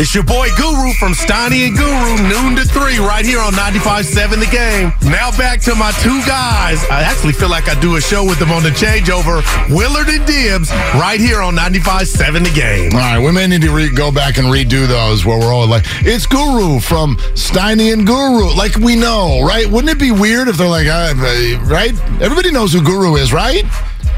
It's your boy Guru from Steiny and Guru, noon to three, right here on 95.7 The Game. Now back to my two guys. I actually feel like I do a show with them on the changeover. Willard and Dibs, right here on 95.7 The Game. All right, we may need to re- go back and redo those where we're all like, it's Guru from Steiny and Guru. Like we know, right? Wouldn't it be weird if they're like, uh, right? Everybody knows who Guru is, right?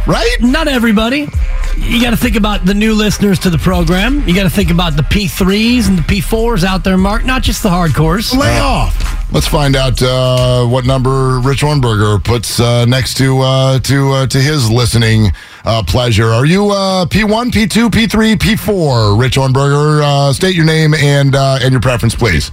Right? Not everybody. You got to think about the new listeners to the program. You got to think about the P3s and the P4s out there, Mark, not just the hardcores. Lay off. Let's find out uh, what number Rich Ohrnberger puts uh, next to uh, to uh, to his listening uh, pleasure. Are you uh, P1, P2, P3, P4? Rich Ohrnberger, uh, state your name and uh, and your preference, please.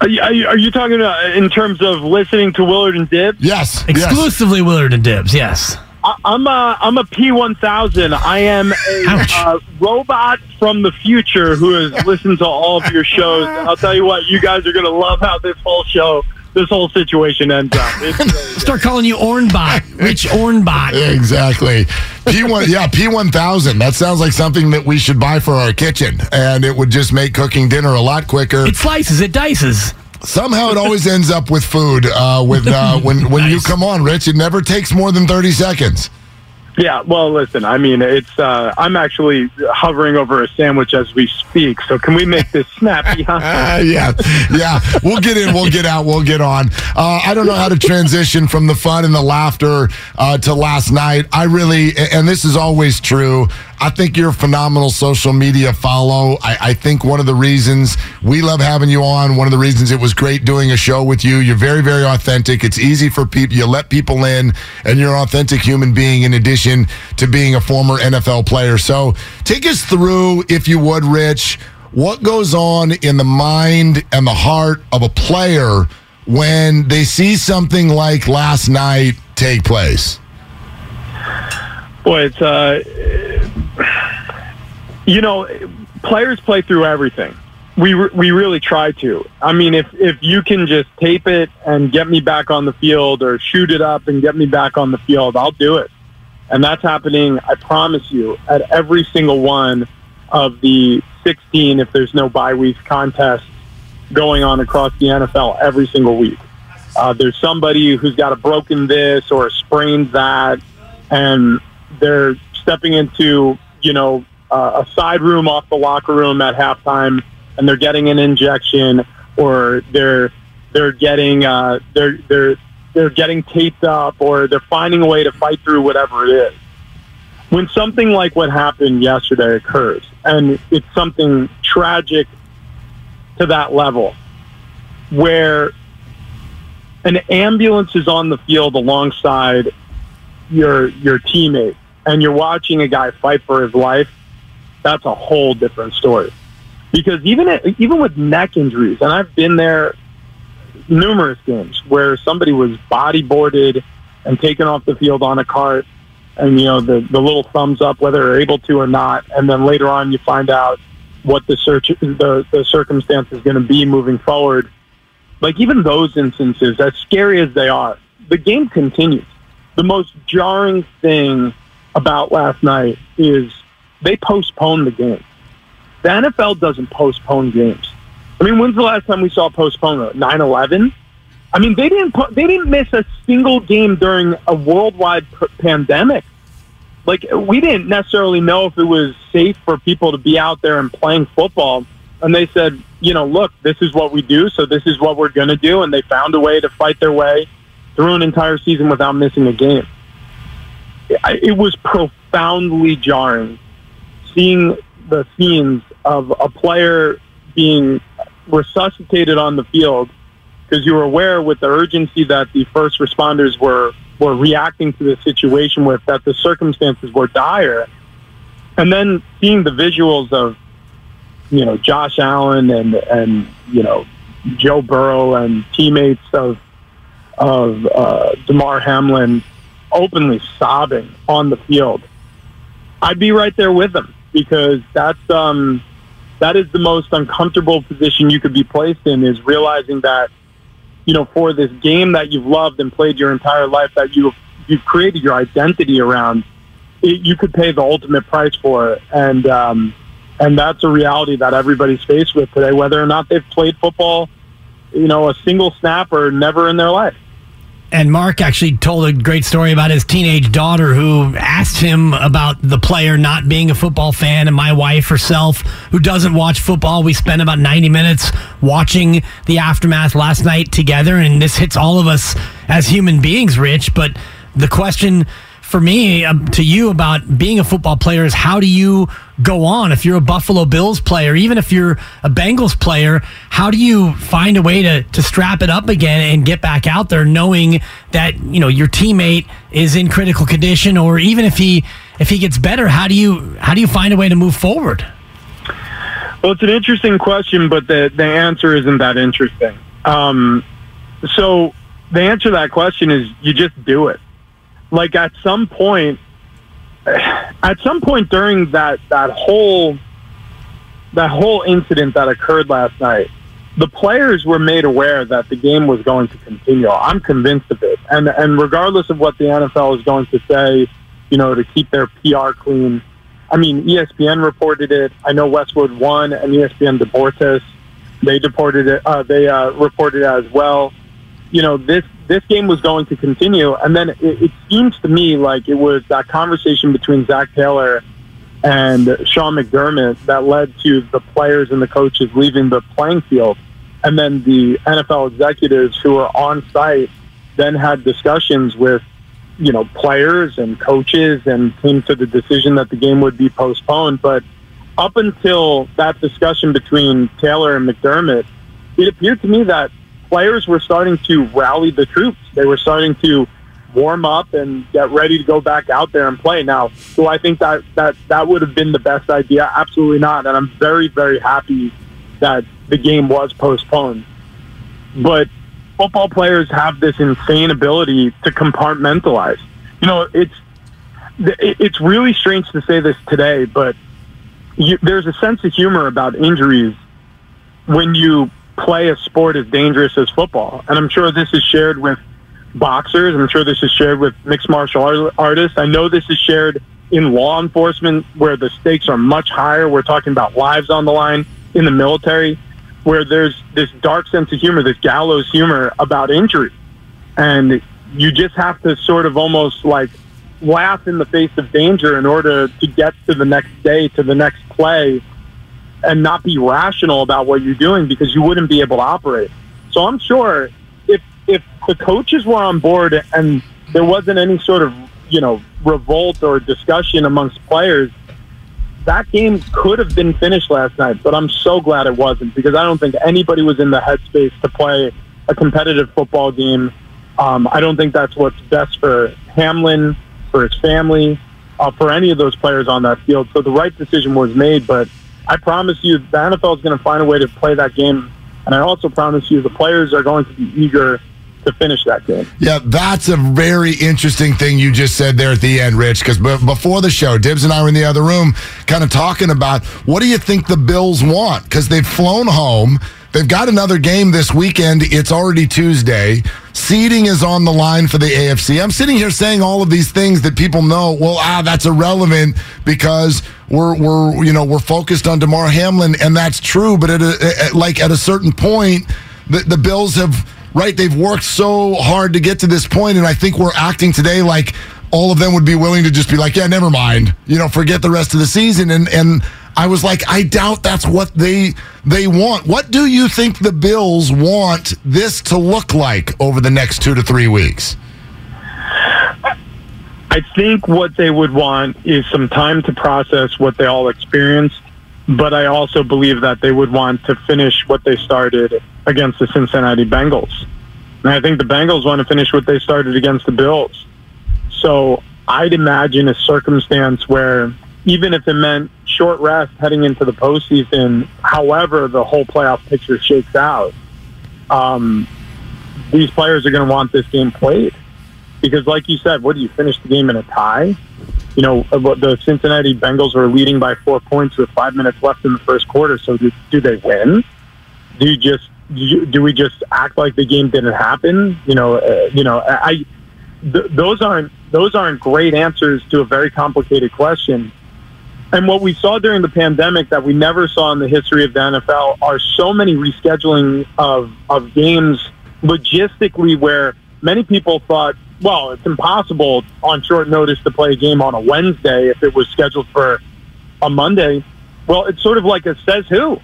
Are you, are you, are you talking uh, in terms of listening to Willard and Dibs? Yes, yes. Exclusively Willard and Dibs, yes. I, I'm a I'm a P1000. I am a uh, robot from the future who has listened to all of your shows. And I'll tell you what, you guys are gonna love how this whole show, this whole situation ends up. It's really good. Start calling you Ornbot, Rich Ornbot. Exactly. P1, yeah, P1000. That sounds like something that we should buy for our kitchen, and it would just make cooking dinner a lot quicker. It slices, it dices. Somehow it always ends up with food. Uh, with uh, when when you come on, Rich, it never takes more than thirty seconds. Yeah, well, listen. I mean, it's. Uh, I'm actually hovering over a sandwich as we speak. So can we make this snappy? Huh? Uh, yeah, yeah. We'll get in, we'll get out, we'll get on. Uh, I don't know how to transition from the fun and the laughter uh, to last night. I really, and this is always true. I think you're a phenomenal social media follow. I, I think one of the reasons we love having you on, one of the reasons it was great doing a show with you. You're very, very authentic. It's easy for people. You let people in, and you're an authentic human being in addition to being a former NFL player. So take us through, if you would, Rich what goes on in the mind and the heart of a player when they see something like last night take place? Boy, it's uh, you know, players play through everything. We re- we really try to. I mean, if if you can just tape it and get me back on the field, or shoot it up and get me back on the field, I'll do it. And that's happening. I promise you, at every single one of the 16, if there's no bye week contests going on across the NFL every single week. Uh, there's somebody who's got a broken this or a sprained that, and they're stepping into you know uh, a side room off the locker room at halftime, and they're getting an injection, or they're they're getting uh, they're they're they're getting taped up, or they're finding a way to fight through whatever it is. When something like what happened yesterday occurs, and it's something tragic to that level, where an ambulance is on the field alongside your your teammate and you're watching a guy fight for his life, that's a whole different story. Because even at, even with neck injuries, and I've been there numerous games where somebody was bodyboarded and taken off the field on a cart, and you know the the little thumbs up whether they're able to or not, and then later on you find out what the search the the circumstance is going to be moving forward. Like even those instances, as scary as they are, the game continues. The most jarring thing about last night is they postponed the game. The NFL doesn't postpone games. I mean, when's the last time we saw postponement? 9/11. I mean, they didn't they didn't miss a single game during a worldwide pandemic. Like we didn't necessarily know if it was safe for people to be out there and playing football, and they said, you know, look, this is what we do, so this is what we're going to do, and they found a way to fight their way through an entire season without missing a game. It was profoundly jarring seeing the scenes of a player being resuscitated on the field because you were aware with the urgency that the first responders were were reacting to the situation with that the circumstances were dire. And then seeing the visuals of you know Josh Allen and and you know Joe Burrow and teammates of of uh, Damar Hamlin openly sobbing on the field, I'd be right there with them because that's um, that is the most uncomfortable position you could be placed in is realizing that you know for this game that you've loved and played your entire life that you you've created your identity around, it, you could pay the ultimate price for it and. Um, And that's a reality that everybody's faced with today, whether or not they've played football, you know, a single snap or never in their life. And Mark actually told a great story about his teenage daughter who asked him about the player not being a football fan. And my wife herself, who doesn't watch football, we spent about 90 minutes watching the aftermath last night together. And this hits all of us as human beings, Rich. But the question for me um, to you about being a football player is how do you go on if you're a Buffalo Bills player, even if you're a Bengals player, how do you find a way to, to strap it up again and get back out there knowing that, you know, your teammate is in critical condition or even if he if he gets better, how do you how do you find a way to move forward? Well, it's an interesting question, but the, the answer isn't that interesting. Um, so the answer to that question is you just do it like at some point, at some point during that that whole that whole incident that occurred last night, the players were made aware that the game was going to continue. I'm convinced of it, and and regardless of what the NFL is going to say, you know, to keep their PR clean. I mean, ESPN reported it. I know Westwood One and ESPN Deportes, they deported it. Uh, they uh, reported it as well. You know, this this game was going to continue. And then it, it seems to me like it was that conversation between Zac Taylor and Sean McDermott that led to the players and the coaches leaving the playing field. And then the NFL executives who were on site then had discussions with, you know, players and coaches and came to the decision that the game would be postponed. But up until that discussion between Taylor and McDermott, it appeared to me that players were starting to rally the troops. They were starting to warm up and get ready to go back out there and play. Now, do I think that that that would have been the best idea? Absolutely not. And I'm very very happy that the game was postponed. But football players have this insane ability to compartmentalize. You know, it's it's really strange to say this today, but you, there's a sense of humor about injuries when you play a sport as dangerous as football. And I'm sure this is shared with boxers. I'm sure this is shared with mixed martial artists. I know this is shared in law enforcement where the stakes are much higher. We're talking about lives on the line in the military where there's this dark sense of humor, this gallows humor about injury. And you just have to sort of almost like laugh in the face of danger in order to get to the next day, to the next play, and not be rational about what you're doing because you wouldn't be able to operate. So I'm sure if if the coaches were on board and there wasn't any sort of you know revolt or discussion amongst players, that game could have been finished last night. But I'm so glad it wasn't because I don't think anybody was in the headspace to play a competitive football game. Um, I don't think that's what's best for Hamlin, for his family, uh, for any of those players on that field. So the right decision was made, but I promise you, the NFL is going to find a way to play that game. And I also promise you, the players are going to be eager to finish that game. Yeah, that's a very interesting thing you just said there at the end, Rich. Because b- before the show, Dibs and I were in the other room, kind of talking about what do you think the Bills want? Because they've flown home. They've got another game this weekend. It's already Tuesday. Seeding is on the line for the AFC. I'm sitting here saying all of these things that people know. Well, ah, that's irrelevant because we're we're you know we're focused on Damar Hamlin, and that's true. But at, a, at like at a certain point, the, the Bills have right. They've worked so hard to get to this point, and I think we're acting today like all of them would be willing to just be like, yeah, never mind. You know, forget the rest of the season. And and I was like, I doubt that's what they they want. What do you think the Bills want this to look like over the next two to three weeks? I think what they would want is some time to process what they all experienced, but I also believe that they would want to finish what they started against the Cincinnati Bengals. And I think the Bengals want to finish what they started against the Bills. So I'd imagine a circumstance where even if it meant short rest heading into the postseason, however the whole playoff picture shakes out, um, these players are going to want this game played. Because, like you said, what do you finish the game in a tie? You know, the Cincinnati Bengals were leading by four points with five minutes left in the first quarter. So, do, do they win? Do you just do, do we just act like the game didn't happen? You know, uh, you know, I th- those aren't those aren't great answers to a very complicated question. And what we saw during the pandemic that we never saw in the history of the NFL are so many rescheduling of, of games logistically where many people thought, well, it's impossible on short notice to play a game on a Wednesday if it was scheduled for a Monday. Well, it's sort of like a says who.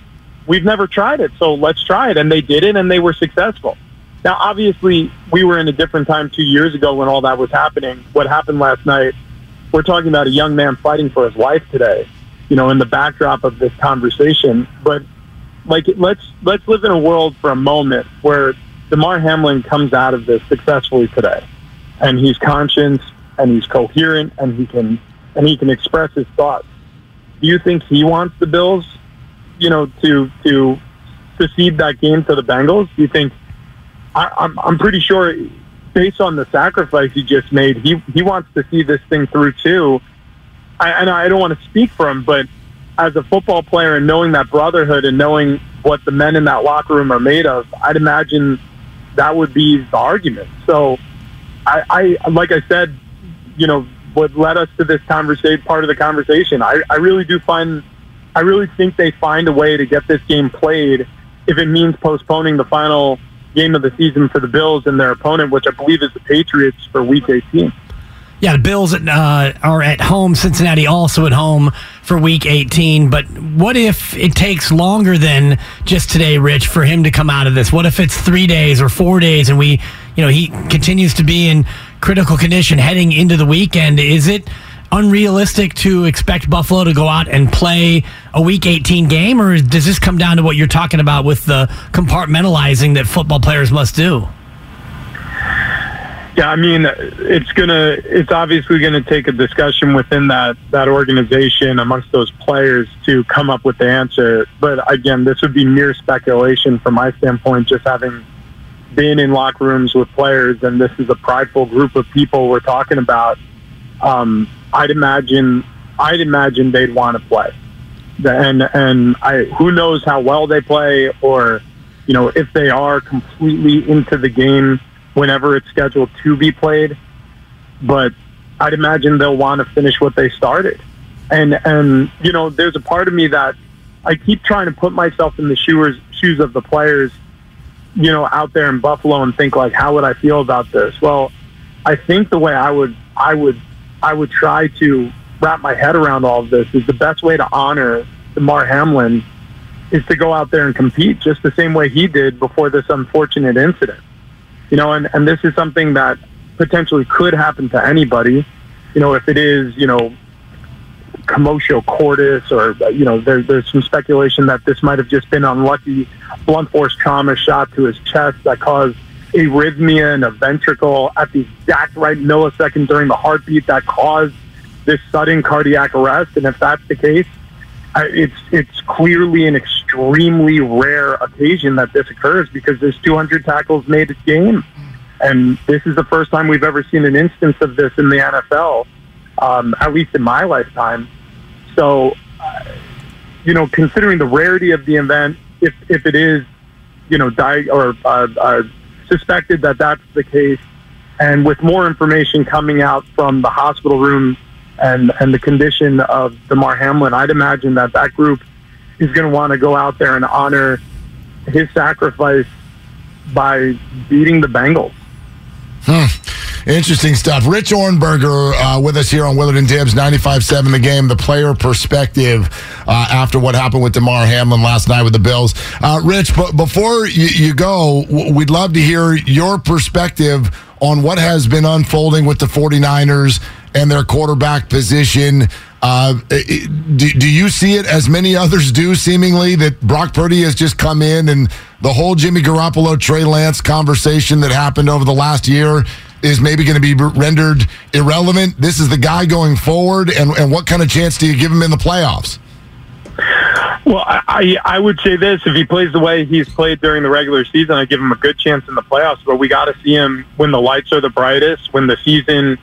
We've never tried it, so let's try it. And they did it and they were successful. Now, obviously, we were in a different time two years ago when all that was happening. What happened last night we're talking about a young man fighting for his life today, you know, in the backdrop of this conversation. But like, let's let's live in a world for a moment where Damar Hamlin comes out of this successfully today, and he's conscious and he's coherent and he can and he can express his thoughts. Do you think he wants the Bills, you know, to to to cede that game to the Bengals? Do you think? I, I'm I'm pretty sure based on the sacrifice he just made, he he wants to see this thing through too. I, and I don't want to speak for him, but as a football player and knowing that brotherhood and knowing what the men in that locker room are made of, I'd imagine that would be the argument. So, I, I like I said, you know, what led us to this conversation, part of the conversation. I, I really do find, I really think they find a way to get this game played if it means postponing the final game of the season for the Bills and their opponent, which I believe is the Patriots for Week 18. Yeah, the Bills uh, are at home. Cincinnati also at home for Week 18. But what if it takes longer than just today, Rich, for him to come out of this? What if it's three days or four days, and we, you know, he continues to be in critical condition heading into the weekend? Is it unrealistic to expect Buffalo to go out and play a Week 18 game, or does this come down to what you're talking about with the compartmentalizing that football players must do? Yeah, I mean, it's gonna, it's obviously gonna take a discussion within that that organization amongst those players to come up with the answer. But again, this would be mere speculation from my standpoint, just having been in locker rooms with players, and this is a prideful group of people we're talking about. Um, I'd imagine I'd imagine they'd want to play. And and I who knows how well they play or you know if they are completely into the game whenever it's scheduled to be played. But I'd imagine they'll want to finish what they started. And and you know there's a part of me that I keep trying to put myself in the shoes shoes of the players you know out there in Buffalo and think like how would I feel about this? Well, I think the way I would I would I would try to wrap my head around all of this is the best way to honor Damar Hamlin is to go out there and compete just the same way he did before this unfortunate incident. You know, and, and this is something that potentially could happen to anybody. You know, if it is, you know, commotio cordis or, you know, there, there's some speculation that this might have just been unlucky blunt force trauma shot to his chest that caused arrhythmia and a ventricle at the exact right millisecond during the heartbeat that caused this sudden cardiac arrest. And if that's the case, it's it's clearly an extremely rare occasion that this occurs because there's 200 tackles made a game, and this is the first time we've ever seen an instance of this in the NFL, um, at least in my lifetime. So, uh, you know, considering the rarity of the event, if if it is, you know, die or uh, uh, suspected that that's the case. And with more information coming out from the hospital room and, and the condition of Damar Hamlin, I'd imagine that that group is going to want to go out there and honor his sacrifice by beating the Bengals. Interesting stuff. Rich Ohrnberger uh, with us here on Willard and Dibs, 95.7 the game, the player perspective uh, after what happened with Damar Hamlin last night with the Bills. Uh, Rich, but before you, you go, we'd love to hear your perspective on what has been unfolding with the 49ers and their quarterback position. Uh, do, do you see it as many others do, seemingly, that Brock Purdy has just come in and the whole Jimmy Garoppolo, Trey Lance conversation that happened over the last year is maybe going to be rendered irrelevant. This is the guy going forward, and, and what kind of chance do you give him in the playoffs? Well, I, I would say this: if he plays the way he's played during the regular season, I give him a good chance in the playoffs. But we got to see him when the lights are the brightest, when the season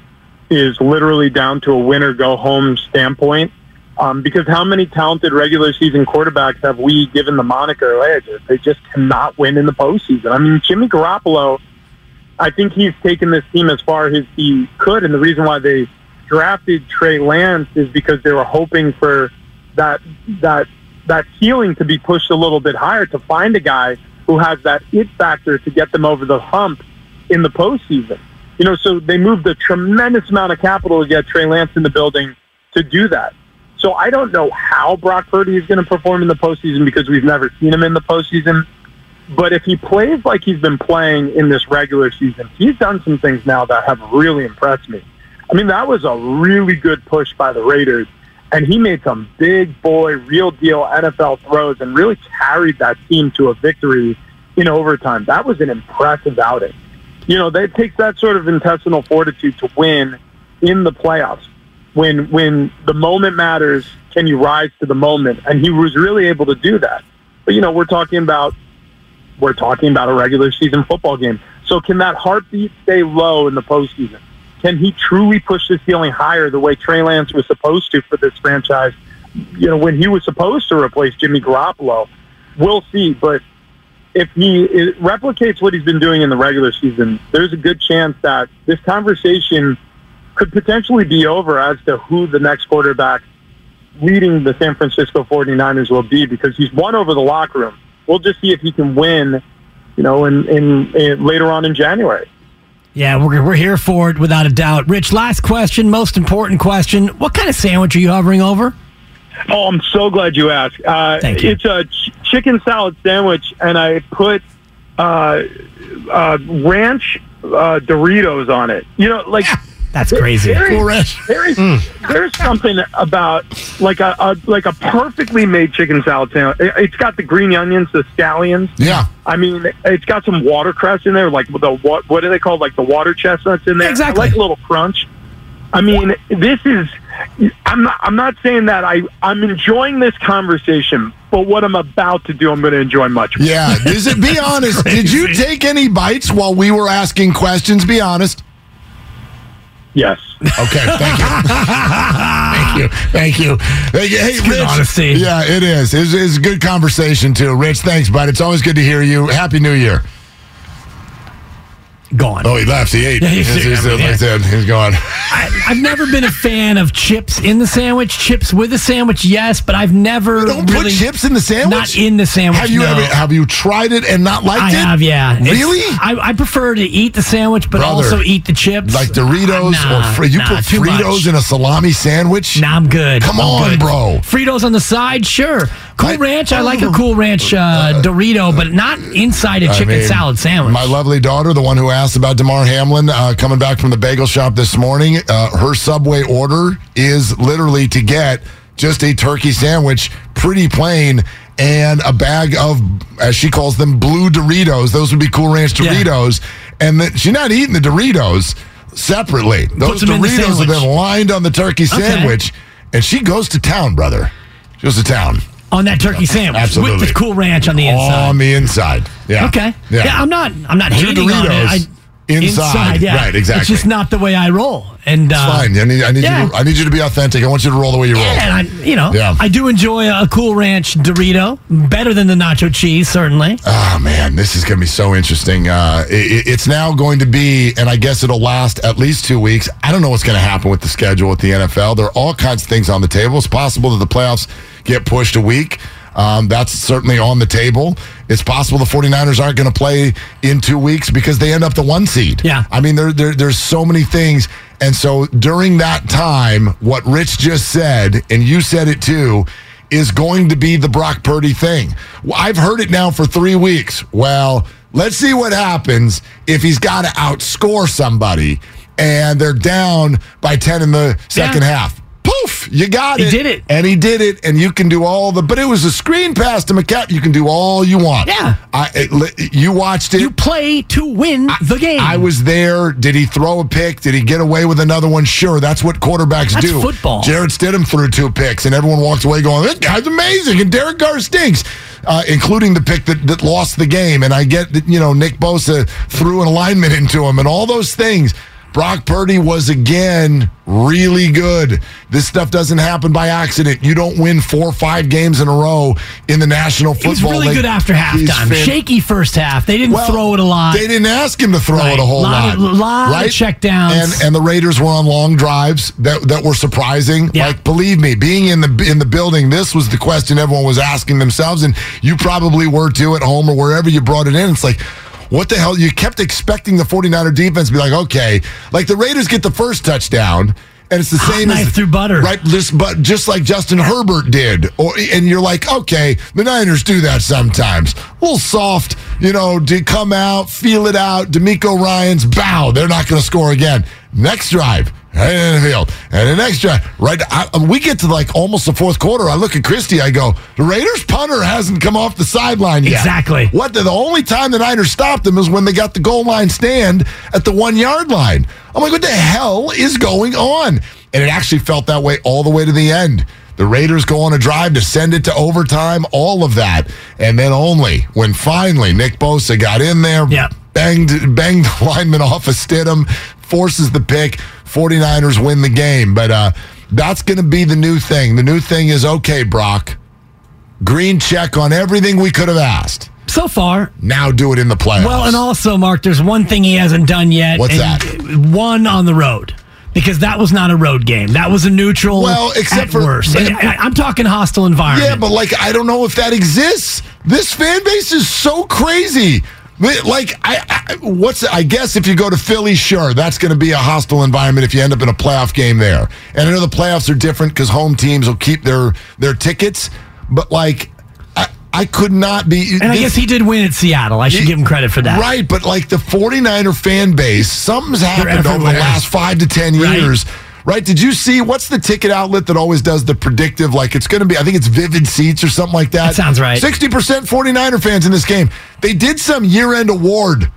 is literally down to a winner go home standpoint. Um, because how many talented regular season quarterbacks have we given the moniker? Hey, they just cannot win in the postseason. I mean, Jimmy Garoppolo I think he's taken this team as far as he could, and the reason why they drafted Trey Lance is because they were hoping for that that that ceiling to be pushed a little bit higher to find a guy who has that it factor to get them over the hump in the postseason. You know, so they moved a tremendous amount of capital to get Trey Lance in the building to do that. So I don't know how Brock Purdy is going to perform in the postseason because we've never seen him in the postseason. But if he plays like he's been playing in this regular season, he's done some things now that have really impressed me. I mean, that was a really good push by the Raiders, and he made some big boy, real deal NFL throws and really carried that team to a victory in overtime. That was an impressive outing. You know, that takes that sort of intestinal fortitude to win in the playoffs. When when the moment matters, can you rise to the moment? And he was really able to do that. But you know, we're talking about we're talking about a regular season football game. So can that heartbeat stay low in the postseason? Can he truly push the ceiling higher the way Trey Lance was supposed to for this franchise? You know, when he was supposed to replace Jimmy Garoppolo, we'll see. But if he replicates what he's been doing in the regular season, there's a good chance that this conversation could potentially be over as to who the next quarterback leading the San Francisco 49ers will be because he's won over the locker room. We'll just see if he can win, you know, in, in, in later on in January. Yeah, we're, we're here for it without a doubt. Rich, last question, most important question. What kind of sandwich are you hovering over? Oh, I'm so glad you asked. Uh, Thank you. It's a ch- chicken salad sandwich, and I put uh, uh, ranch uh, Doritos on it. You know, like That's crazy. There is, there is, Hmm. there's something about like a, a like a perfectly made chicken salad sandwich. It- It's got the green onions, the scallions. Yeah. I mean, it's got some watercress in there, like the what what are they called? Like the water chestnuts in there. Exactly. I like a little crunch. I mean, this is. I'm not. I'm not saying that. I I'm enjoying this conversation, but what I'm about to do, I'm going to enjoy much. more. Yeah. Is it be honest? Did you take any bites while we were asking questions? Be honest. Yes. Okay, thank you. thank you. Thank you. Thank you. Hey, Rich. honesty. Yeah, it is. It's, it's a good conversation, too. Rich, thanks, bud. It's always good to hear you. Happy New Year. Gone. Oh, he left. He ate. Yeah, he's- He's, he's, I mean, like yeah. said, he's gone. I, I've never been a fan of chips in the sandwich. Chips with a sandwich, yes, but I've never Don't really put chips in the sandwich? Not in the sandwich. Have you no. ever have you tried it and not liked I it? have, yeah. Really? I, I prefer to eat the sandwich, but Brother, also eat the chips. like Doritos Nah, or fr- you nah, put Fritos much. in a salami sandwich? Nah, I'm good. Come I'm on, good. bro. Fritos on the side, sure. Cool I- Ranch, I like a Cool Ranch uh, Dorito, but not inside a chicken mean, salad sandwich. My lovely daughter, the one who asked about Damar Hamlin, uh, coming back from the bagel shop this morning, uh, her Subway order is literally to get just a turkey sandwich, pretty plain, and a bag of, as she calls them, blue Doritos. Those would be Cool Ranch Yeah. Doritos. And then she's not eating the Doritos separately. Those Doritos have been lined on the turkey sandwich, and she goes to town, brother. She goes to town. On that turkey sandwich Absolutely. with the Cool Ranch on the inside. On the inside. Yeah. Okay. Yeah. Yeah. I'm not. I'm not hating on it. Doritos I, inside. yeah. Right, exactly. It's just not the way I roll. And It's uh, fine. I need, I need yeah. you. To, I need you to be authentic. I want you to roll the way you roll. And I, you know, Yeah. I do enjoy a Cool Ranch Dorito better than the nacho cheese, certainly. Oh man, this is going to be so interesting. Uh, it, it's now going to be, and I guess it'll last at least two weeks. I don't know what's going to happen with the schedule with the NFL. There are all kinds of things on the table. It's possible that the playoffs get pushed a week. Um, that's certainly on the table. It's possible the 49ers aren't going to play in two weeks because they end up the one seed. Yeah. I mean, there, there, there's so many things. And so during that time, what Rich just said, and you said it too, is going to be the Brock Purdy thing. I've heard it now for three weeks. Well, let's see what happens if he's got to outscore somebody and they're down by 10 in the second Yeah. half. Poof, you got He it. He did it. And he did it, and you can do all the, but it was a screen pass to McCaffrey. You can do all you want. Yeah. I, it, you watched it. You play to win the game. I was there. Did he throw a pick? Did he get away with another one? Sure, that's what quarterbacks That's do. football. Jarrett Stidham threw two picks, and everyone walks away going, "This guy's amazing," and Derek Carr stinks, uh, including the pick that, that lost the game. And I get that you know Nick Bosa threw an alignment into him, and all those things. Brock Purdy was again really good. This stuff doesn't happen by accident. You don't win four or five games in a row in the National Football He's really League. good after halftime. fan- Shaky first half. They didn't Well, throw it a lot. They didn't ask him to throw Right. it a whole Lot lot. of- lot of checkdowns. And and the Raiders were on long drives that that were surprising. Yeah. Like believe me, being in the in the building, this was the question everyone was asking themselves, and you probably were too at home or wherever you brought it in. It's like. What the hell? You kept expecting the 49er defense to be like, okay, like the Raiders get the first touchdown, and it's the Hot same knife as through butter. right? Just but just like Justin Herbert did, or and you're like, okay, the Niners do that sometimes. A little soft, you know, to come out, feel it out. DeMeco Ryans' bow. They're not going to score again. Next drive, right in the field, and the next drive, right. I, uh, we get to like almost the fourth quarter. I look at Christie. I go, the Raiders punter hasn't come off the sideline yet. Exactly. What the, the only time the Niners stopped them is when they got the goal line stand at the one yard line. I'm like, what the hell is going on? And it actually felt that way all the way to the end. The Raiders go on a drive to send it to overtime, all of that. And then only when finally Nick Bosa got in there, Yeah. Banged, banged the lineman off a Stidham, forces the pick. 49ers win the game. But uh, that's going to be the new thing. The new thing is okay, Brock. Green check on everything we could have asked. so far, Now do it in the playoffs. Well, and also, Mark, there's one thing he hasn't done yet. What's and that? One on the road. Because that was not a road game. That was a neutral Well, except for- worst. but- And I, I'm talking hostile environment. Yeah, but like I don't know if that exists. This fan base is so crazy. Like I, I what's I guess if you go to Philly, sure, that's going to be a hostile environment if you end up in a playoff game there. And I know the playoffs are different because home teams will keep their their tickets, but like I, I could not be. and I guess he did win at Seattle. I should give him credit for that. Right, but like the 49er fan base, something's happened over the last five to 10 years. Right. Did you see what's the ticket outlet that always does the predictive? Like it's going to be, I think it's Vivid Seats or something like that. That sounds right. 60% 49er fans in this game. They did some year end award.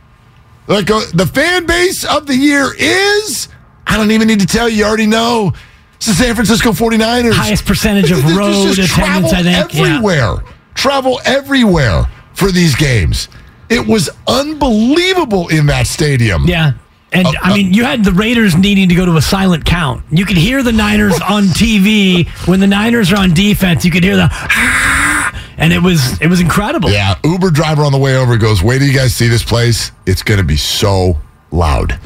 Like uh, the fan base of the year is, I don't even need to tell you, you already know. It's the San Francisco 49ers. Highest percentage of road just attendance, I think. Yeah. Everywhere. Travel everywhere for these games. It was unbelievable in that stadium. Yeah. And Uh, I mean, you had the Raiders needing to go to a silent count. You could hear the Niners on TV when the Niners are on defense. You could hear the, and it was it was incredible. Yeah, Uber driver on the way over goes, "Wait do you guys see this place. It's going to be so loud."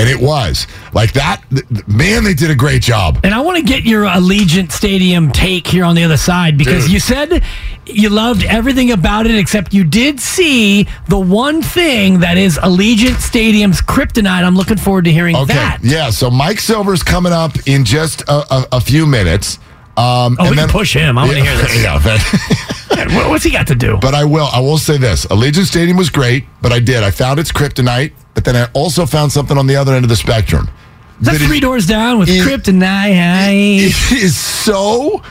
And it was. Like that th- th- man, they did a great job. And I want to get your Allegiant Stadium take here on the other side because Dude. you said you loved everything about it except you did see the one thing that is Allegiant Stadium's kryptonite. I'm looking forward to hearing Okay. that. Yeah, so Mike Silver's coming up in just a, a, a few minutes. Um, Oh, we can push him. I want to hear this. Yeah, that- What's he got to do? But I will. I will say this: Allegiant Stadium was great, but I did. I found its kryptonite, but then I also found something on the other end of the spectrum. Is that three doors down with it- kryptonite? It is so.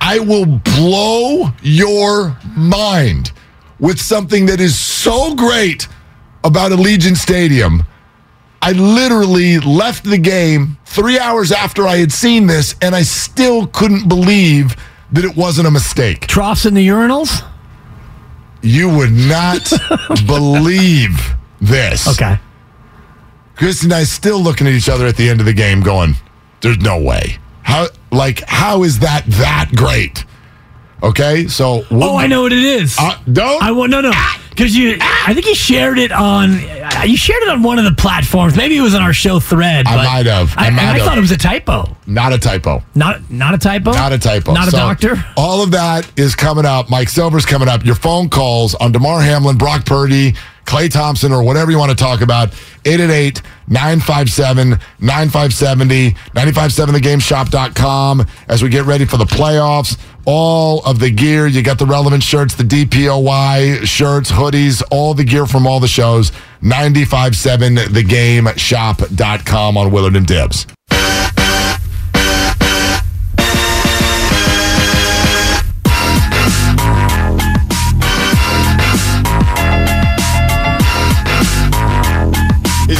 I will blow your mind with something that is so great about Allegiant Stadium. I literally left the game three hours after I had seen this, and I still couldn't believe that it wasn't a mistake. Troughs in the urinals? You would not believe this. Okay. Chris and I still looking at each other at the end of the game, going, "There's no way. How? Like, how is that that great?" Okay, so we'll- Oh, I know what it is. Uh, don't. I want no no because you. I think you shared it on. uh, You shared it on one of the platforms. Maybe it was on our show thread. I might have. I I, might I have. thought it was a typo. not a typo. Not not a typo. Not a typo. Not a So, doctor. All of that is coming up. Mike Silver's coming up. Your phone calls on Damar Hamlin, Brock Purdy, Klay Thompson, or whatever you want to talk about. 888 957 9570, 957thegameshop.com as we get ready for the playoffs. All of the gear. You got the relevant shirts, the DPOY shirts, hoodies, all the gear from all the shows. 957thegameshop.com on Willard and Dibs.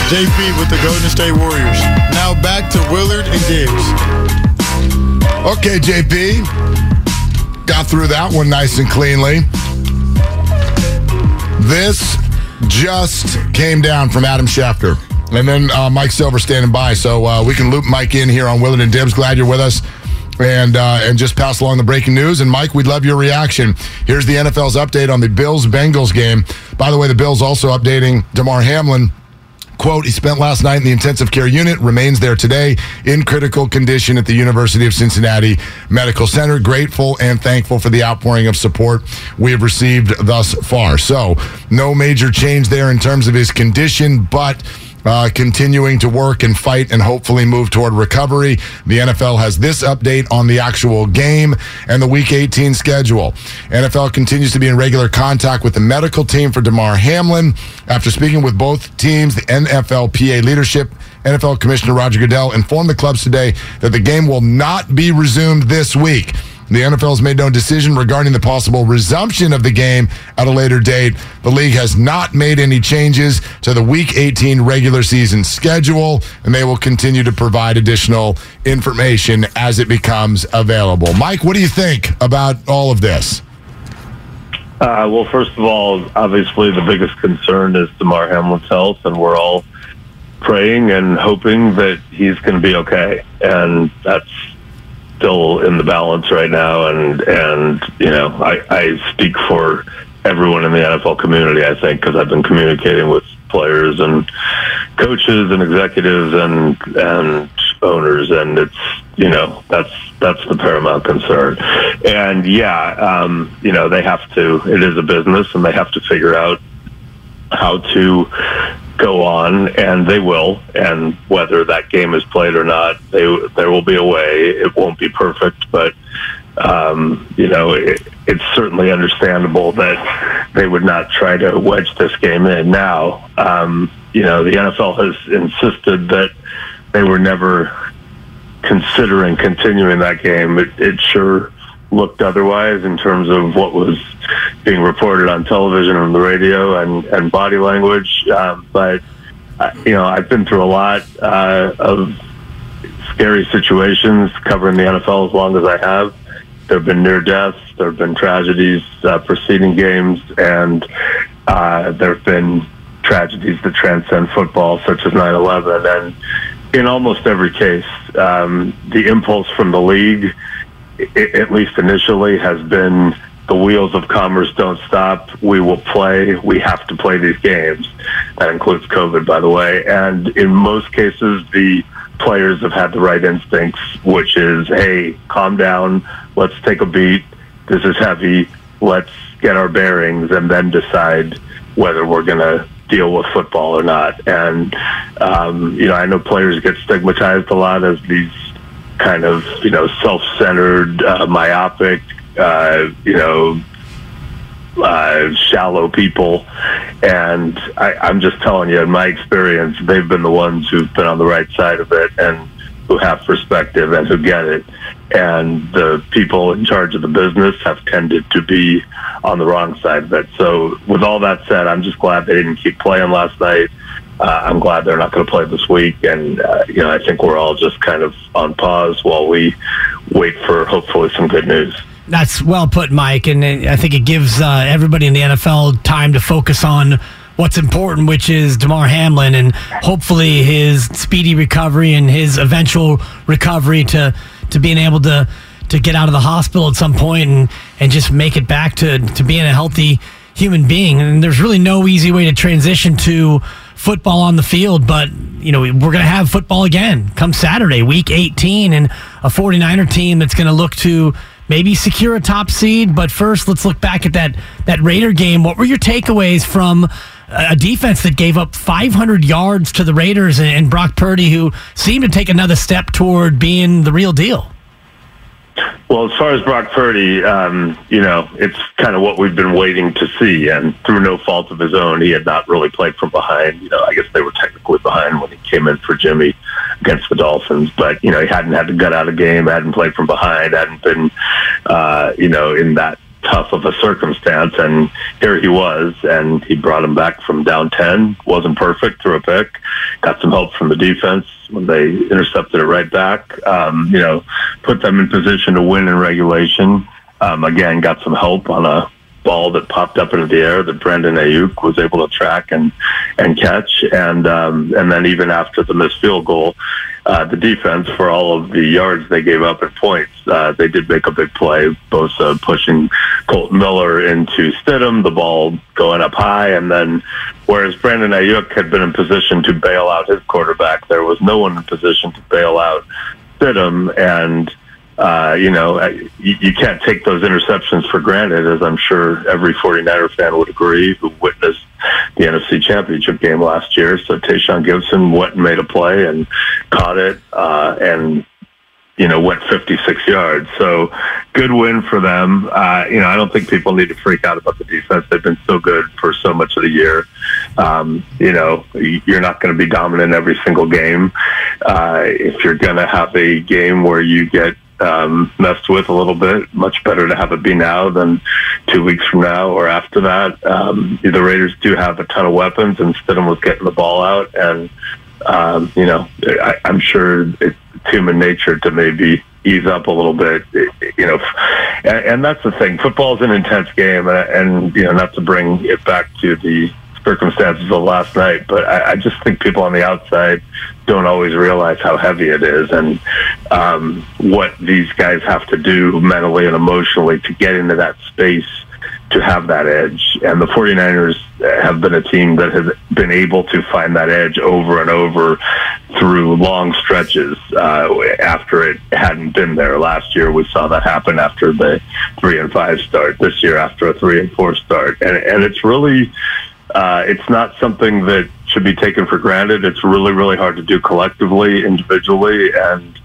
JP with the Golden State Warriors. Now back to Willard and Dibs. Okay, JP. Got through that one nice and cleanly. This just came down from Adam Schefter. and then uh, Mike Silver standing by. So uh, we can loop Mike in here on Willard and Dibs. Glad you're with us. And uh, and just pass along the breaking news. And Mike, we'd love your reaction. Here's the NFL's update on the Bills Bengals game. By the way, the Bills also updating Damar Hamlin Quote, he spent last night in the intensive care unit, remains there today in critical condition at the University of Cincinnati Medical Center. Grateful and thankful for the outpouring of support we have received thus far. So, no major change there in terms of his condition, but uh, continuing to work and fight and hopefully move toward recovery. The NFL has this update on the actual game and the Week 18 schedule. NFL continues to be in regular contact with the medical team for Damar Hamlin. After speaking with both teams, the NFLPA leadership NFL Commissioner Roger Goodell informed the clubs today that the game will not be resumed this week. The NFL has made no decision regarding the possible resumption of the game at a later date. The league has not made any changes to the Week 18 regular season schedule, and they will continue to provide additional information as it becomes available. Mike, what do you think about all of this? Uh, well, first of all, obviously the biggest concern is Damar Hamlin's health, and we're all praying and hoping that he's going to be okay. And that's still in the balance right now, and and you know I, I speak for everyone in the NFL community. I think because I've been communicating with players and coaches and executives and and owners, and it's you know that's that's the paramount concern. And yeah, um, you know they have to. It is a business, and they have to figure out how to go on, and they will. And whether that game is played or not, they, there will be a way. It won't be perfect, but um, you know, it, it's certainly understandable that they would not try to wedge this game in. Now, um, you know, the NFL has insisted that they were never considering continuing that game. It, it sure looked otherwise in terms of what was being reported on television and the radio and, and body language. Um, but, uh, you know, I've been through a lot uh, of scary situations covering the NFL as long as I have. There have been near deaths, there have been tragedies uh, preceding games, and uh, there have been tragedies that transcend football, such as 9 11. And in almost every case, um, the impulse from the league at least initially, has been the wheels of commerce don't stop. We will play. We have to play these games. That includes COVID, by the way. And in most cases, the players have had the right instincts, which is, hey, calm down. Let's take a beat. This is heavy. Let's get our bearings and then decide whether we're going to deal with football or not. And, um, you know, I know players get stigmatized a lot as these kind of you know self-centered, uh, myopic, uh, you know, uh, shallow people. And I, I'm just telling you, in my experience, they've been the ones who've been on the right side of it and who have perspective and who get it. And the people in charge of the business have tended to be on the wrong side of it. So, with all that said, I'm just glad they didn't keep playing last night uh, I'm glad they're not going to play this week, and uh, you know I think we're all just kind of on pause while we wait for hopefully some good news. That's well put, Mike, and I think it gives uh, everybody in the NFL time to focus on what's important, which is Damar Hamlin, and hopefully his speedy recovery and his eventual recovery to to being able to to get out of the hospital at some point and and just make it back to to being a healthy human being. And there's really no easy way to transition to football on the field, but you know, we're going to have football again come Saturday, week 18 and a 49er team that's going to look to maybe secure a top seed, but first let's look back at that that Raider game. What were your takeaways from a defense that gave up 500 yards to the Raiders and Brock Purdy who seemed to take another step toward being the real deal? Well, as far as Brock Purdy, um, you know, it's kind of what we've been waiting to see. And through no fault of his own, he had not really played from behind. You know, I guess they were technically behind when he came in for Jimmy against the Dolphins. But, you know, he hadn't had to gut out a game, hadn't played from behind, hadn't been, uh, you know, in that tough of a circumstance. And here he was, and he brought him back from down 10. Wasn't perfect, threw a pick, got some help from the defense when they intercepted it right back. Um, you know, put them in position to win in regulation. Um, again, got some help on a ball that popped up into the air that Brandon Aiyuk was able to track and and catch, and um, and then even after the missed field goal, uh, the defense for all of the yards they gave up at points, uh, they did make a big play, both uh, pushing Kolton Miller into Stidham, the ball going up high, and then whereas Brandon Aiyuk had been in position to bail out his quarterback, there was no one in position to bail out Stidham, and uh, you know, you, you can't take those interceptions for granted, as I'm sure every 49er fan would agree who witnessed the NFC Championship game last year. So Tashaun Gipson went and made a play and caught it, uh, and you know went 56 yards. So good win for them. Uh, you know, I don't think people need to freak out about the defense. They've been so good for so much of the year. Um, you know, you're not going to be dominant every single game. Uh, if you're going to have a game where you get um, messed with a little bit. Much better to have it be now than two weeks from now or after that. Um, the Raiders do have a ton of weapons, and Stidham was getting the ball out, and um, you know, I, I'm sure it's human nature to maybe ease up a little bit, you know, and, and that's the thing. Football is an intense game, and, and you know, not to bring it back to the circumstances of last night, but I, I just think people on the outside don't always realize how heavy it is and um, what these guys have to do mentally and emotionally to get into that space to have that edge. And the 49ers have been a team that has been able to find that edge over and over through long stretches uh, after it hadn't been there. Last year, we saw that happen after the three and five start. This year, after a three and four start. And, and it's really uh, it's not something that should be taken for granted. It's really, really hard to do collectively, individually, and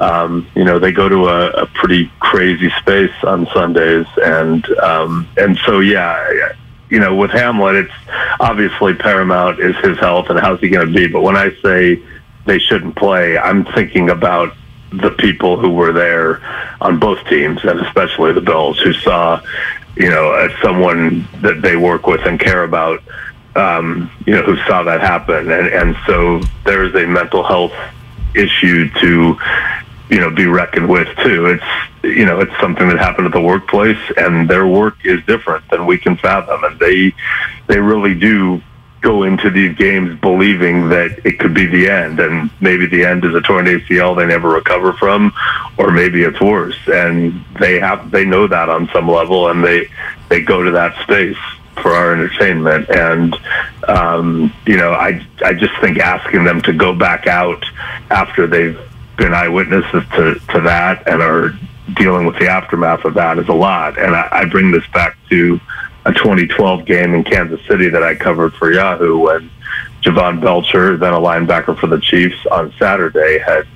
um, you know they go to a, a, pretty crazy space on Sundays, and um, and so yeah, you know with Hamlin, it's obviously paramount is his health and how's he going to be. But when I say they shouldn't play, I'm thinking about the people who were there on both teams, and especially the Bills, who saw you know, as someone that they work with and care about, um, you know, who saw that happen. And, and so there's a mental health issue to, you know, be reckoned with too. It's, you know, it's something that happened at the workplace and their work is different than we can fathom. And they, they really do go into these games believing that it could be the end and maybe the end is a torn ACL they never recover from or maybe it's worse. And they have they know that on some level and they they go to that space for our entertainment. And um, you know I I just think asking them to go back out after they've been eyewitnesses to, to that and are dealing with the aftermath of that is a lot. And I, I bring this back to a 2012 game in Kansas City that I covered for Yahoo when Javon Belcher, then a linebacker for the Chiefs, on Saturday had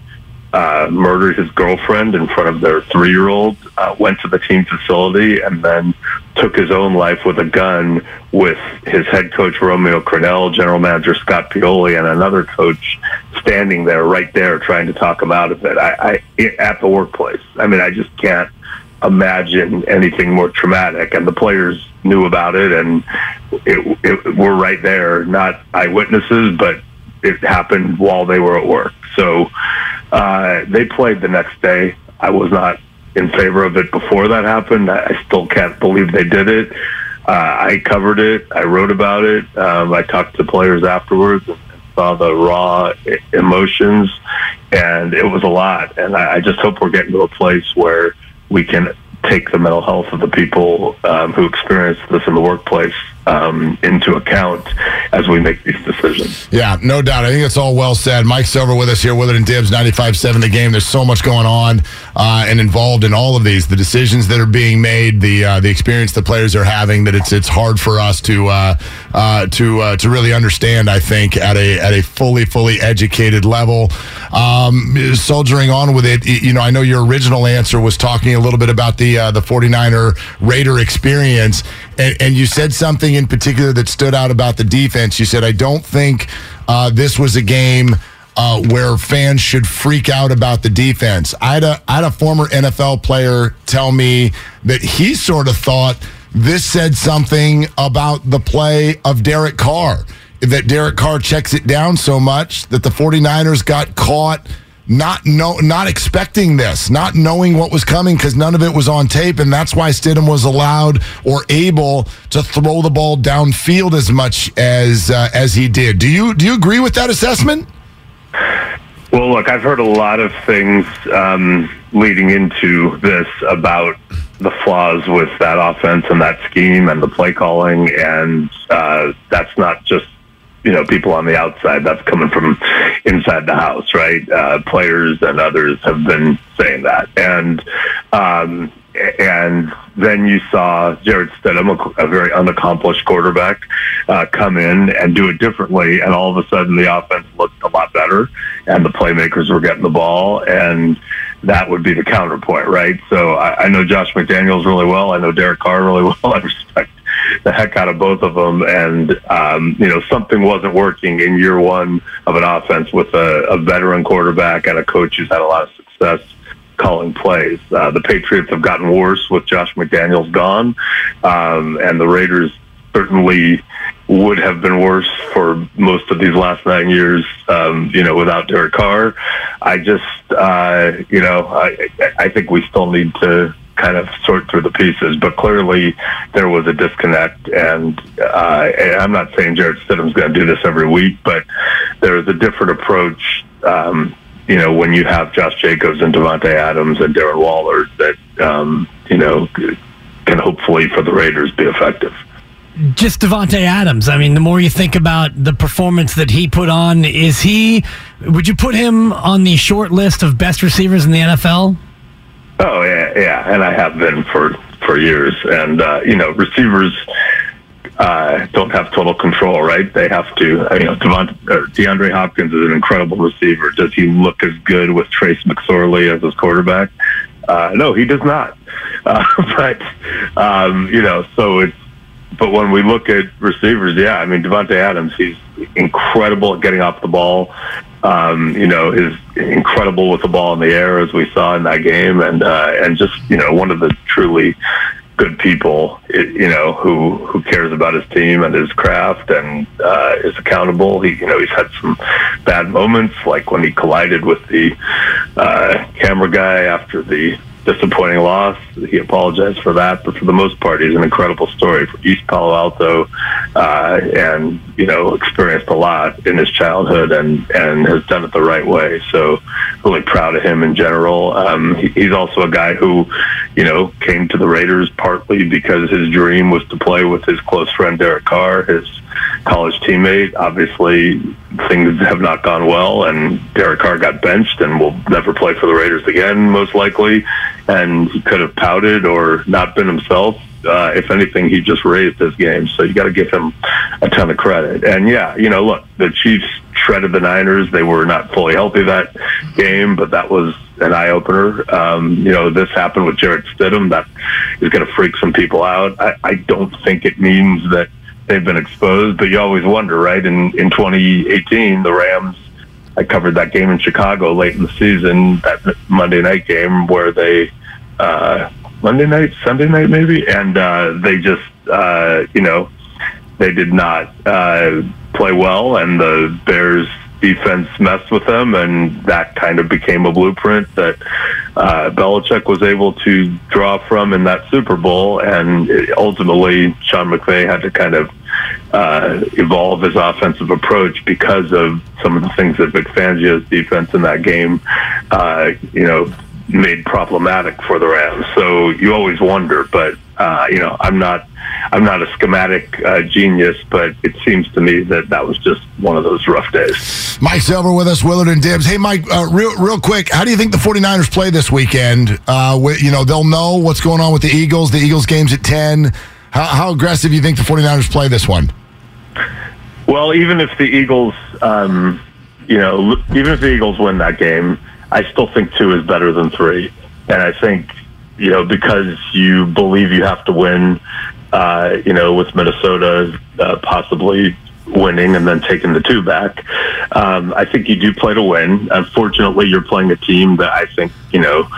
uh, murdered his girlfriend in front of their three-year-old, uh, went to the team facility, and then took his own life with a gun with his head coach Romeo Crennel, general manager Scott Pioli, and another coach standing there right there trying to talk him out of it. I, I at the workplace. I mean, I just can't imagine anything more traumatic. And the players knew about it, and it, it, we're right there, not eyewitnesses, but it happened while they were at work. So uh, they played the next day. I was not in favor of it before that happened. I still can't believe they did it. Uh, I covered it. I wrote about it. Um, I talked to players afterwards and saw the raw emotions, and it was a lot. And I, I just hope we're getting to a place where we can take the mental health of the people um, who experience this in the workplace um, into account as we make these decisions. Yeah, no doubt. I think it's all well said. Mike Silver with us here, Willard and Dibs, 95.7 The Game. There's so much going on uh, and involved in all of these. The decisions that are being made, the uh, the experience the players are having, that it's it's hard for us to uh, uh to uh, to really understand, I think, at a at a fully, fully educated level. Um, soldiering on with it, you know, I know your original answer was talking a little bit about the uh, the 49er Raider experience, and, and you said something in particular that stood out about the defense. You said, I don't think uh, this was a game uh, where fans should freak out about the defense. I had, a, I had a former NFL player tell me that he sort of thought this said something about the play of Derek Carr. That Derek Carr checks it down so much that the 49ers got caught not know, not expecting this, not knowing what was coming because none of it was on tape, and that's why Stidham was allowed or able to throw the ball downfield as much as uh, as he did. Do you do you agree with that assessment? Well, look, I've heard a lot of things um, leading into this about the flaws with that offense and that scheme and the play calling, and uh, that's not just you know people on the outside. That's coming from inside the house, right? Uh, players and others have been saying that, and um, and then you saw Jarrett Stidham, a, a very unaccomplished quarterback, uh, come in and do it differently, and all of a sudden the offense looked a lot better, and the playmakers were getting the ball, and that would be the counterpoint, right? So I, I know Josh McDaniels really well. I know Derek Carr really well. I respect the heck out of both of them. And, um, you know, something wasn't working in year one of an offense with a, a veteran quarterback and a coach who's had a lot of success calling plays. Uh, the Patriots have gotten worse with Josh McDaniels gone, um, and the Raiders certainly would have been worse for most of these last nine years, um, you know, without Derek Carr. I just, uh, you know, I, I think we still need to kind of sort through the pieces. But clearly, there was a disconnect, and, uh, and I'm not saying Jarrett Stidham's going to do this every week, but there is a different approach. Um, you know, when you have Josh Jacobs and Davante Adams and Darren Waller, that um, you know can hopefully for the Raiders be effective just Davante Adams. I mean, the more you think about the performance that he put on, is he? Would you put him on the short list of best receivers in the NFL? Oh yeah, yeah, and I have been for for years. And uh, you know, receivers uh, don't have total control, right? They have to. You know, Devont, uh, DeAndre Hopkins is an incredible receiver. Does he look as good with Trace McSorley as his quarterback? Uh, no, he does not. Uh, but um, you know, so it's. But when we look at receivers, yeah, I mean Davante Adams, he's incredible at getting off the ball um, you know, is incredible with the ball in the air as we saw in that game, and uh, and just you know one of the truly good people, you know, who who cares about his team and his craft and uh, is accountable. He, you know, he's had some bad moments, like when he collided with the uh, camera guy after the disappointing loss. He apologized for that, but for the most part, he's an incredible story for East Palo Alto, uh, and you know, experienced a lot in his childhood and and has done it the right way. So, really proud of him in general. Um, he, he's also a guy who, you know, came to the Raiders partly because his dream was to play with his close friend Derek Carr, his college teammate. Obviously, things have not gone well, and Derek Carr got benched and will never play for the Raiders again, most likely. And he could have pouted or not been himself. Uh, if anything, he just raised his game. So you got to give him a ton of credit. And yeah, you know, look, the Chiefs shredded the Niners. They were not fully healthy that game, but that was an eye opener. Um, you know, this happened with Jarrett Stidham. That is going to freak some people out. I, I don't think it means that they've been exposed, but you always wonder, right? In in 2018, the Rams. I covered that game in Chicago late in the season, that Monday night game where they uh, Monday night, Sunday night, maybe, and uh, they just uh, you know they did not uh, play well, and the Bears defense messed with them, and that kind of became a blueprint that uh, Belichick was able to draw from in that Super Bowl, and ultimately Sean McVay had to kind of uh, evolve his offensive approach because of some of the things that Vic Fangio's defense in that game, uh, you know, made problematic for the Rams. So you always wonder, but uh, you know, I'm not I'm not a schematic uh, genius, but it seems to me that that was just one of those rough days. Mike Silver with us, Willard and Dibs. Hey, Mike, uh, real real quick, how do you think the 49ers play this weekend? Uh, you know, they'll know what's going on with the Eagles. The Eagles game's at 10. How, how aggressive do you think the 49ers play this one? Well, even if the Eagles, um, you know, even if the Eagles win that game, I still think two is better than three. And I think, you know, because you believe you have to win, uh, you know, with Minnesota uh, possibly winning and then taking the two back. Um, I think you do play to win. Unfortunately, you're playing a team that I think you know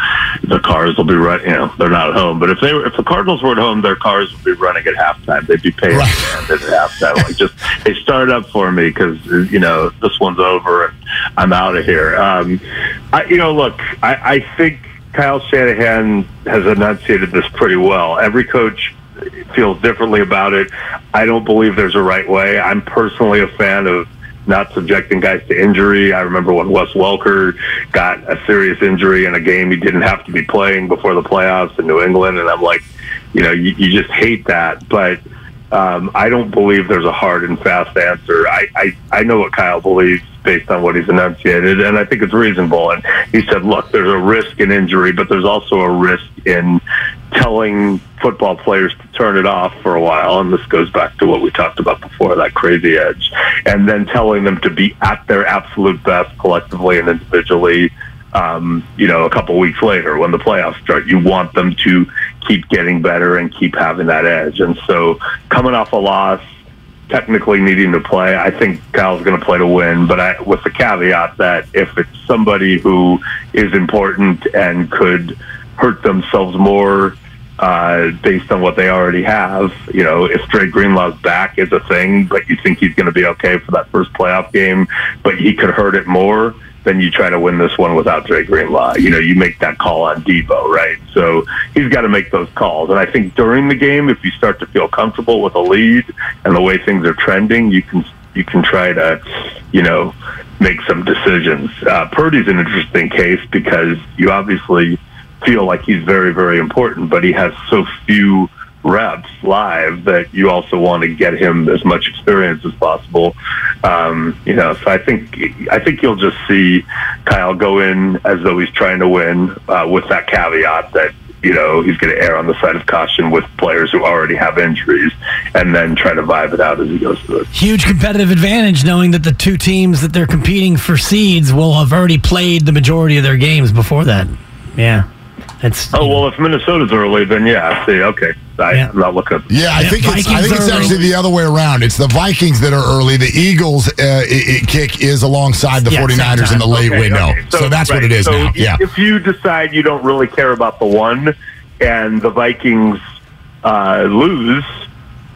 the cars will be running. You know, they're not at home, but if they were, if the Cardinals were at home, their cars would be running at halftime. They'd be paying right. at halftime. Like just they start up for me because you know this one's over and I'm out of here. Um, I, you know, look, I, I think Kyle Shanahan has enunciated this pretty well. Every coach feels differently about it. I don't believe there's a right way. I'm personally a fan of not subjecting guys to injury. I remember when Wes Welker got a serious injury in a game he didn't have to be playing before the playoffs in New England, and I'm like, you know, you, you just hate that. But um, I don't believe there's a hard and fast answer. I, I I know what Kyle believes based on what he's enunciated, and I think it's reasonable. And he said, look, there's a risk in injury, but there's also a risk in telling football players to turn it off for a while. And this goes back to what we talked about before, that crazy edge. And then telling them to be at their absolute best collectively and individually. Um, you know, a couple weeks later when the playoffs start, you want them to keep getting better and keep having that edge. And so, coming off a loss, technically needing to play. I think Kyle's going to play to win, but I, with the caveat that if it's somebody who is important and could hurt themselves more uh, based on what they already have, you know, if Dre Greenlaw's back is a thing, but you think he's going to be okay for that first playoff game, but he could hurt it more then you try to win this one without Dre Greenlaw. You know, you make that call on Deebo, right? So he's got to make those calls. And I think during the game, if you start to feel comfortable with a lead and the way things are trending, you can you can try to, you know, make some decisions. Uh, Purdy's an interesting case because you obviously feel like he's very, very important, but he has so few reps live that you also want to get him as much experience as possible. Um, you know, so I think I think you'll just see Kyle go in as though he's trying to win, uh, with that caveat that you know he's going to err on the side of caution with players who already have injuries, and then try to vibe it out as he goes through it. Huge competitive advantage knowing that the two teams that they're competing for seeds will have already played the majority of their games before that. Yeah. It's, oh well, if Minnesota's early, then yeah. I See, okay, I, yeah. I'm not looking. Yeah, I think it's I think it's actually the other way around. It's the Vikings that are early. The Eagles' uh, it, it kick is alongside the yeah, 49ers in the late okay, window. Okay. So, so, that's right. what it is so now. Yeah. If you decide you don't really care about the one, and the Vikings uh, lose,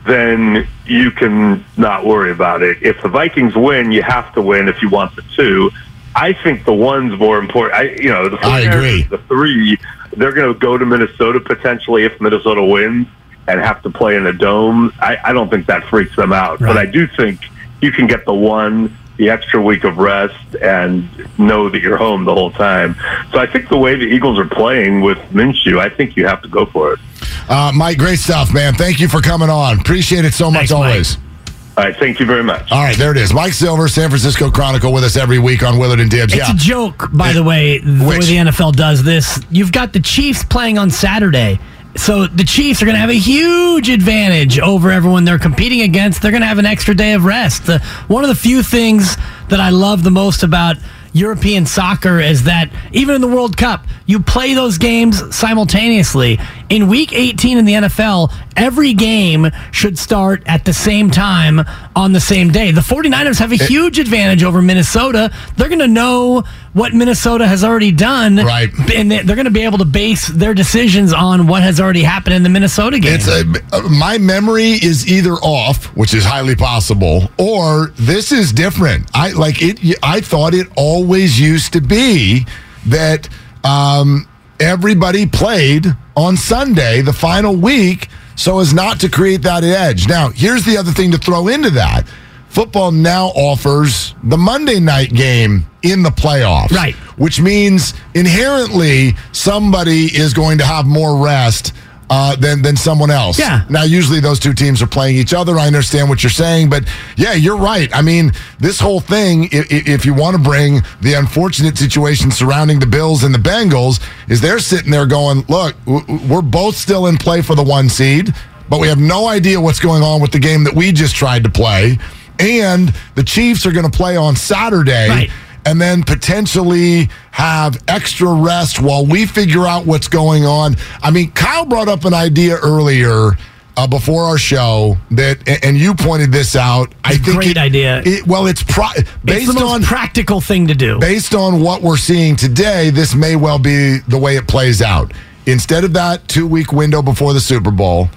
then you can not worry about it. If the Vikings win, you have to win if you want the two. I think the one's more important. I, you know, the I agree. The three they're going to go to Minnesota potentially if Minnesota wins and have to play in a dome. I, I don't think that freaks them out, right. but I do think you can get the one, the extra week of rest, and know that you're home the whole time. So I think the way the Eagles are playing with Minshew, I think you have to go for it. Uh, Mike, great stuff, man. Thank you for coming on. Appreciate it so much Thanks, always. Mike. All right, thank you very much. All right, there it is. Mike Silver, San Francisco Chronicle, with us every week on Willard and Dibs. It's yeah. a joke, by the way, the Which? way the NFL does this. You've got the Chiefs playing on Saturday. So the Chiefs are going to have a huge advantage over everyone they're competing against. They're going to have an extra day of rest. Uh, one of the few things that I love the most about European soccer is that even in the World Cup, you play those games simultaneously. In week 18 in the NFL, every game should start at the same time on the same day. The 49ers have a huge advantage over Minnesota. They're going to know what Minnesota has already done. Right. And they're going to be able to base their decisions on what has already happened in the Minnesota game. It's a, uh, my memory is either off, which is highly possible, or this is different. I like it. I thought it always used to be that um, everybody played on Sunday, the final week, so as not to create that edge. Now, here's the other thing to throw into that football now offers the Monday night game in the playoffs. Right. Which means inherently somebody is going to have more rest uh, than than someone else. Yeah. Now, usually those two teams are playing each other. I understand what you're saying, but yeah, you're right. I mean, this whole thing, if, if you want to bring the unfortunate situation surrounding the Bills and the Bengals, is they're sitting there going, "Look, we're both still in play for the one seed." But we have no idea what's going on with the game that we just tried to play and the Chiefs are going to play on Saturday. Right. And then potentially have extra rest while we figure out what's going on. I mean, Kyle brought up an idea earlier uh, before our show that, and you pointed this out. I It's think great it- idea. It, well, it's pro- It's based the most on practical thing to do. based on what we're seeing today. This may well be the way it plays out. Instead of that two week window before the Super Bowl,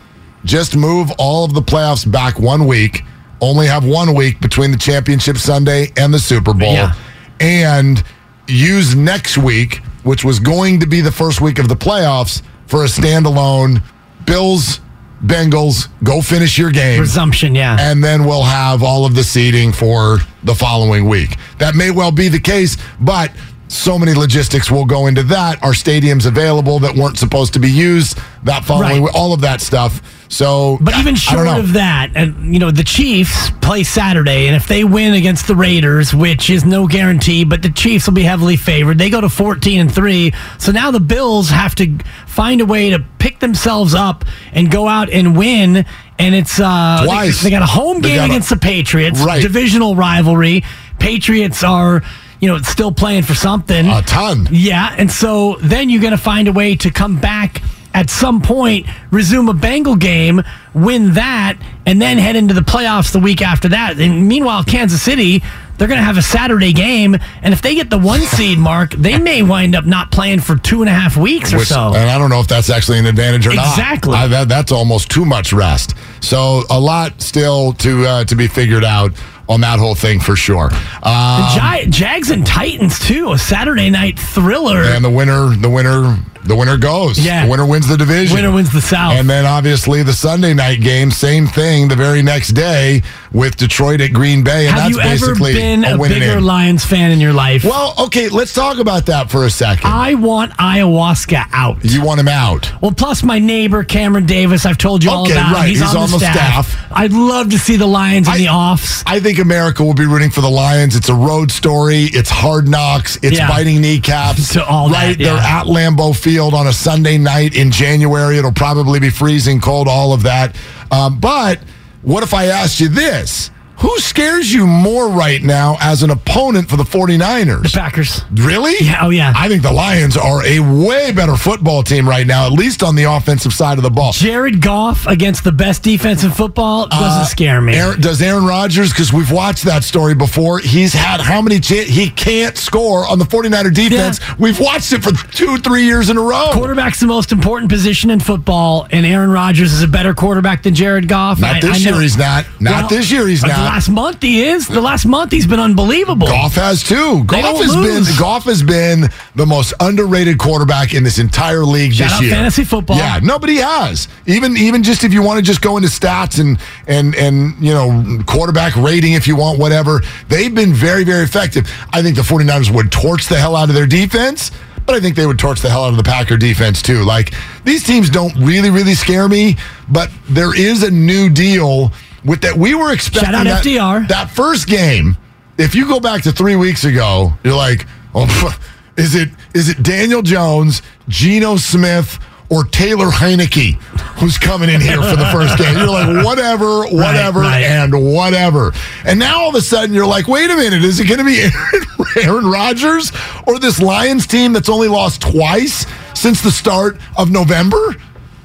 just move all of the playoffs back one week. Only have one week between the championship Sunday and the Super Bowl, Yeah. And use next week, which was going to be the first week of the playoffs, for a standalone Bills Bengals. Go finish your game Resumption, yeah. and then we'll have all of the seating for the following week. That may well be the case, but so many logistics will go into that. Are stadiums available that weren't supposed to be used that following Right. week? All of that stuff. So, But even I short of that, and you know, the Chiefs play Saturday, and if they win against the Raiders, which is no guarantee, but the Chiefs will be heavily favored. They go to fourteen and three, so now the Bills have to find a way to pick themselves up and go out and win. And it's uh, Twice. They, they got a home game a- against the Patriots, Right. divisional rivalry. Patriots are, you know, still playing for something. a ton. Yeah, and so then you're going to find a way to come back at some point, resume a Bengal game, win that, and then head into the playoffs the week after that. And meanwhile, Kansas City, they're going to have a Saturday game, and if they get the one seed mark, they may wind up not playing for two and a half weeks or Which- so. And I don't know if that's actually an advantage or not. Exactly. That's almost too much rest. So a lot still to uh, to be figured out on that whole thing for sure. Um, Ja- Jags and Titans too, a Saturday night thriller. and the winner, the winner, the winner goes. Yeah. The winner wins the division. Winner wins the South. And then obviously the Sunday night game, same thing the very next day with Detroit at Green Bay. And Have that's you ever basically been a a bigger in. Lions fan in your life? Well, okay, let's talk about that for a second. I want ayahuasca out. you want him out. Well, plus my neighbor Cameron Davis, I've told you all Okay, about. right. He's, He's on, the staff. I'd love to see the Lions in I- the offs. I think America will be rooting for the Lions. It's a road story. It's hard knocks. It's Yeah. biting kneecaps. To all that, right? yeah. They're at Lambeau Field on a Sunday night in January. It'll probably be freezing cold, all of that. Um, but what if I asked you this? Who scares you more right now as an opponent for the 49ers? The Packers. Really? Yeah, oh, yeah. I think the Lions are a way better football team right now, at least on the offensive side of the ball. Jared Goff against the best defense in football doesn't Uh, scare me. Aaron, does Aaron Rodgers, because we've watched that story before, he's had how many chan He can't score on the 49er defense. Yeah. We've watched it for two, three years in a row. Quarterback's the most important position in football, and Aaron Rodgers is a better quarterback than Jared Goff. Not I- this I year, he's not. Not Well, this year, he's not. Last month he is. The last month he's been unbelievable. Goff has too. They Goff has lose. been Goff has been the most underrated quarterback in this entire league Shout this year. fantasy football. Yeah, nobody has. Even even just if you want to just go into stats and and and you know quarterback rating if you want whatever, they've been very very effective. I think the 49ers would torch the hell out of their defense. But I think they would torch the hell out of the Packer defense too. Like these teams don't really, really scare me. But there is a new deal with that. We were expecting out that, FDR. that first game, if you go back to three weeks ago, you're like, oh, is it is it Daniel Jones, Geno Smith, or Taylor Heinicke who's coming in here for the first game? You're like, whatever, whatever, right. and whatever. And now all of a sudden you're like, wait a minute, is it going to be Aaron, Aaron Rodgers or this Lions team that's only lost twice since the start of November?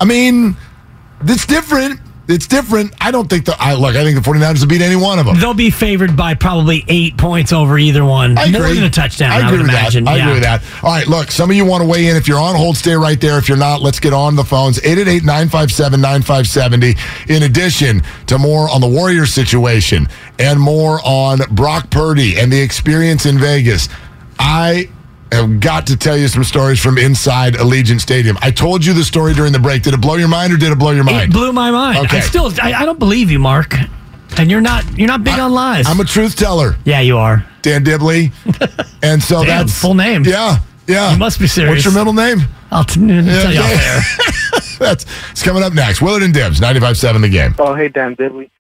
I mean, it's different. It's different. I don't think the I look. I think the 49ers will beat any one of them. They'll be favored by probably eight points over either one. I More agree. than a touchdown, I, I agree would with imagine. that. I yeah. agree with that. All right, look, some of you want to weigh in. If you're on hold, stay right there. If you're not, let's get on the phones. 888-957-9570. In addition to more on the Warriors situation and more on Brock Purdy and the experience in Vegas, I have got to tell you some stories from inside Allegiant Stadium. I told you the story during the break. Did it blow your mind or did it blow your mind? It blew my mind. Okay. I still, I, I don't believe you, Mark. And you're not, you're not big on lies. I'm a truth teller, yeah, you are. Dan Dibley. and so Damn, that's full name. Yeah. Yeah. You must be serious. What's your middle name? I'll t- tell you off Yeah. air. That's it's coming up next. Willard and Dibs, 95.7 the game. Oh, hey, Dan Dibley.